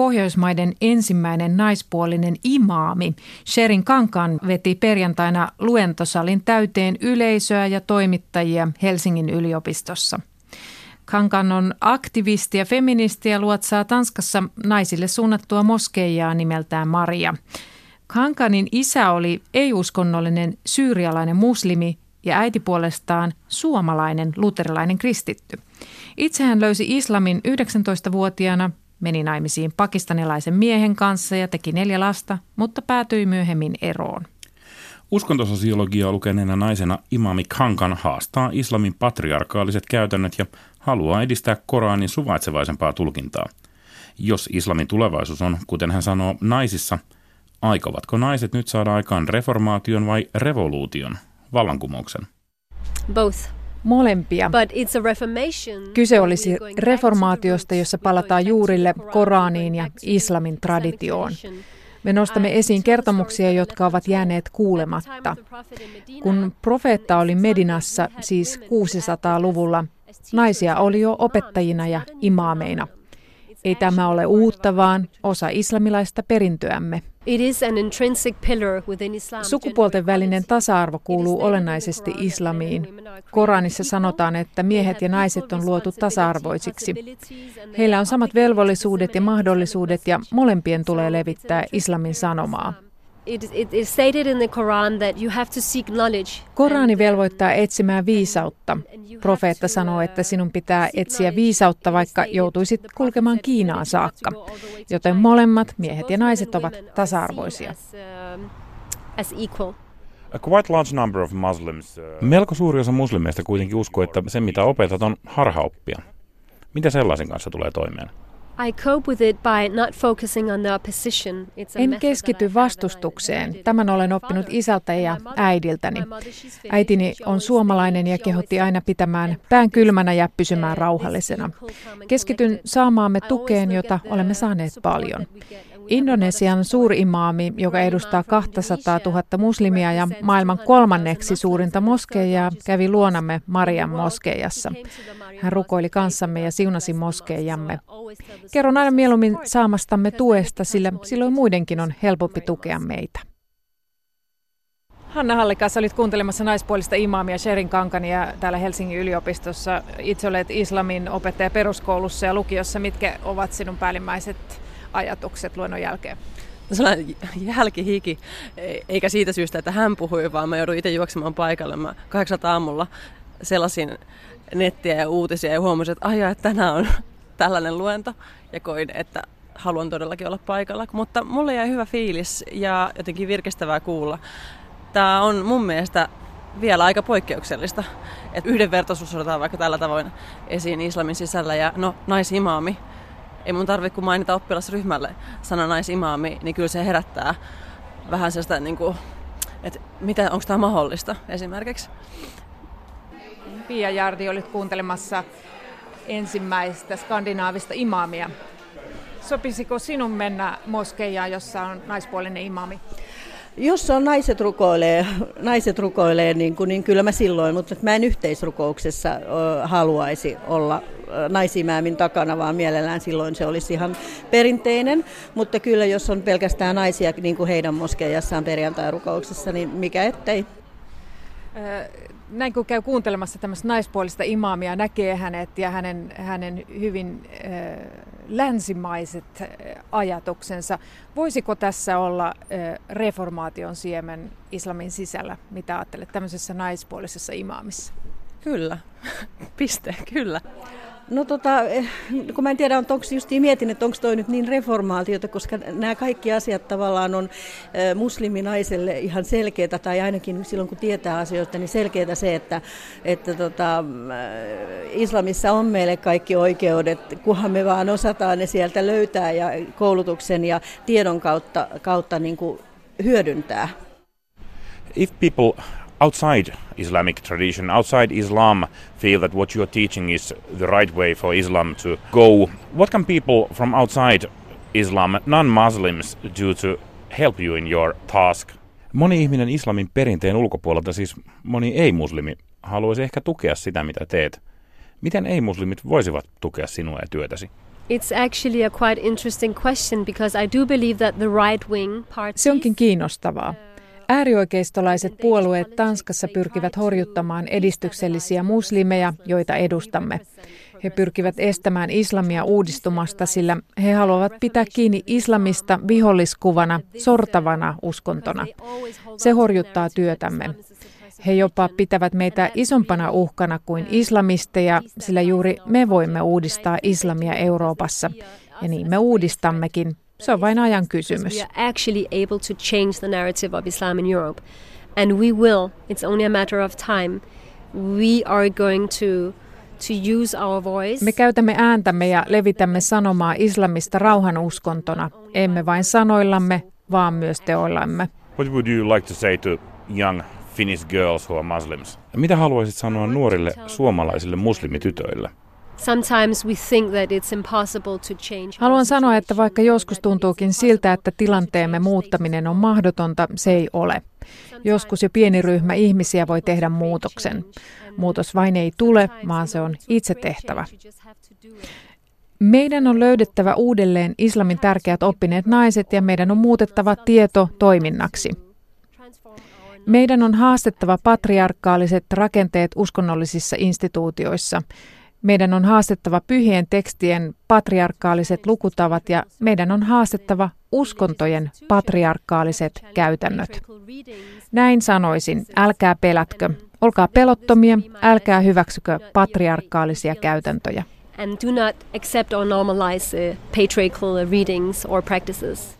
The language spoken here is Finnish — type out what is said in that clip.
Pohjoismaiden ensimmäinen naispuolinen imaami. Sherin Kankan veti perjantaina luentosalin täyteen yleisöä ja toimittajia Helsingin yliopistossa. Kankan on aktivisti ja feministi ja luotsaa Tanskassa naisille suunnattua moskeijaa nimeltään Maria. Kankanin isä oli ei-uskonnollinen syyrialainen muslimi ja äiti puolestaan suomalainen luterilainen kristitty. Itse hän löysi islamin 19-vuotiaana, meni naimisiin pakistanilaisen miehen kanssa ja teki neljä lasta, mutta päätyi myöhemmin eroon. Uskontososiologiaa lukeneena naisena imami Kankan haastaa islamin patriarkaaliset käytännöt ja haluaa edistää Koranin suvaitsevaisempaa tulkintaa. Jos islamin tulevaisuus on, kuten hän sanoo, naisissa, aikovatko naiset nyt saada aikaan reformaation vai revoluution, vallankumouksen? Both. Molempia. Kyse olisi reformaatiosta, jossa palataan juurille Koraniin ja islamin traditioon. Me nostamme esiin kertomuksia, jotka ovat jääneet kuulematta. Kun profeetta oli Medinassa, siis 600-luvulla, naisia oli jo opettajina ja imaameina. Ei tämä ole uutta, vaan osa islamilaista perintöämme. Sukupuolten välinen tasa-arvo kuuluu olennaisesti islamiin. Koranissa sanotaan, että miehet ja naiset on luotu tasa-arvoisiksi. Heillä on samat velvollisuudet ja mahdollisuudet ja molempien tulee levittää islamin sanomaa. Korani velvoittaa etsimään viisautta. Profeetta sanoo, että sinun pitää etsiä viisautta, vaikka joutuisit kulkemaan Kiinaan saakka. Joten molemmat, miehet ja naiset, ovat tasa-arvoisia. Uh, Melko suuri osa muslimeista kuitenkin uskoo, että se mitä opetat on harhaoppia. Mitä sellaisen kanssa tulee toimeen? En keskity vastustukseen. Tämän olen oppinut isältä ja äidiltäni. Äitini on suomalainen ja kehotti aina pitämään pään kylmänä ja pysymään rauhallisena. Keskityn saamaamme tukeen, jota olemme saaneet paljon. Indonesian suurimaami, joka edustaa 200 000 muslimia ja maailman kolmanneksi suurinta moskeijaa, kävi luonamme Marian moskeijassa. Hän rukoili kanssamme ja siunasi moskeijamme. Kerron aina mieluummin saamastamme tuesta, sillä silloin muidenkin on helpompi tukea meitä. Hanna Hallikas, olit kuuntelemassa naispuolista imaamia Sherin Kankania täällä Helsingin yliopistossa. Itse olet islamin opettaja peruskoulussa ja lukiossa. Mitkä ovat sinun päällimmäiset ajatukset luennon jälkeen? No sellainen jälkihiki, eikä siitä syystä, että hän puhui, vaan mä joudun itse juoksemaan paikalle. Mä aamulla selasin nettiä ja uutisia ja huomasin, että aijaa, että tänään on tällainen luento. Ja koin, että haluan todellakin olla paikalla. Mutta mulle jäi hyvä fiilis ja jotenkin virkistävää kuulla. Tämä on mun mielestä vielä aika poikkeuksellista. Että yhdenvertaisuus otetaan vaikka tällä tavoin esiin islamin sisällä ja no naisimaami ei mun tarvitse kun mainita oppilasryhmälle sana naisimaami, niin kyllä se herättää vähän sellaista, niin kuin, että mitä, onko tämä mahdollista esimerkiksi. Pia Jardi olit kuuntelemassa ensimmäistä skandinaavista imaamia. Sopisiko sinun mennä moskeijaan, jossa on naispuolinen imami? Jos on naiset rukoilee, naiset rukoilee niin, kuin, niin kyllä mä silloin, mutta mä en yhteisrukouksessa haluaisi olla naisimäämin takana, vaan mielellään silloin se olisi ihan perinteinen. Mutta kyllä jos on pelkästään naisia niin kuin heidän moskeijassaan perjantai-rukouksessa, niin mikä ettei näin kun käy kuuntelemassa tämmöistä naispuolista imaamia, näkee hänet ja hänen, hänen hyvin äh, länsimaiset äh, ajatuksensa. Voisiko tässä olla äh, reformaation siemen islamin sisällä? Mitä ajattelet tämmöisessä naispuolisessa imaamissa? Kyllä, piste, kyllä. No tota, eh, kun mä en tiedä, onko justiin mietin, että onko toi nyt niin reformaatiota, koska nämä kaikki asiat tavallaan on eh, musliminaiselle ihan selkeitä, tai ainakin silloin kun tietää asioista, niin selkeää se, että, että tota, eh, islamissa on meille kaikki oikeudet, kunhan me vaan osataan ne sieltä löytää ja koulutuksen ja tiedon kautta, kautta niin kuin hyödyntää. If people outside Islamic tradition, outside Islam, feel that what you are teaching is the right way for Islam to go. What can people from outside Islam, non-Muslims, do to help you in your task? Moni ihminen islamin perinteen ulkopuolelta, siis moni ei-muslimi, haluaisi ehkä tukea sitä, mitä teet. Miten ei-muslimit voisivat tukea sinua ja työtäsi? It's actually a quite interesting question because I do believe that the right wing parties Se onkin kiinnostavaa. Äärioikeistolaiset puolueet Tanskassa pyrkivät horjuttamaan edistyksellisiä muslimeja, joita edustamme. He pyrkivät estämään islamia uudistumasta, sillä he haluavat pitää kiinni islamista viholliskuvana, sortavana uskontona. Se horjuttaa työtämme. He jopa pitävät meitä isompana uhkana kuin islamisteja, sillä juuri me voimme uudistaa islamia Euroopassa. Ja niin me uudistammekin. Se on vain ajan kysymys. We are actually able to change the narrative of Islam in Europe. And we will. It's only a matter of time. We are going to to use our voice. Me käytämme ääntämme ja levitämme sanomaa islamista rauhanuskontona, emme vain sanoillamme, vaan myös teoillamme. What would you like to say to young Finnish girls who are Muslims? Mitä haluaisit sanoa nuorille suomalaisille muslimitytöille? Sometimes we think that it's impossible to change. Haluan sanoa, että vaikka joskus tuntuukin siltä, että tilanteemme muuttaminen on mahdotonta, se ei ole. Joskus jo pieni ryhmä ihmisiä voi tehdä muutoksen. Muutos vain ei tule, vaan se on itse tehtävä. Meidän on löydettävä uudelleen islamin tärkeät oppineet naiset ja meidän on muutettava tieto toiminnaksi. Meidän on haastettava patriarkaaliset rakenteet uskonnollisissa instituutioissa. Meidän on haastettava pyhien tekstien patriarkaaliset lukutavat ja meidän on haastettava uskontojen patriarkaaliset käytännöt. Näin sanoisin, älkää pelätkö. Olkaa pelottomia, älkää hyväksykö patriarkaalisia käytäntöjä. And do not accept or normalize uh, patriarchal readings or practices.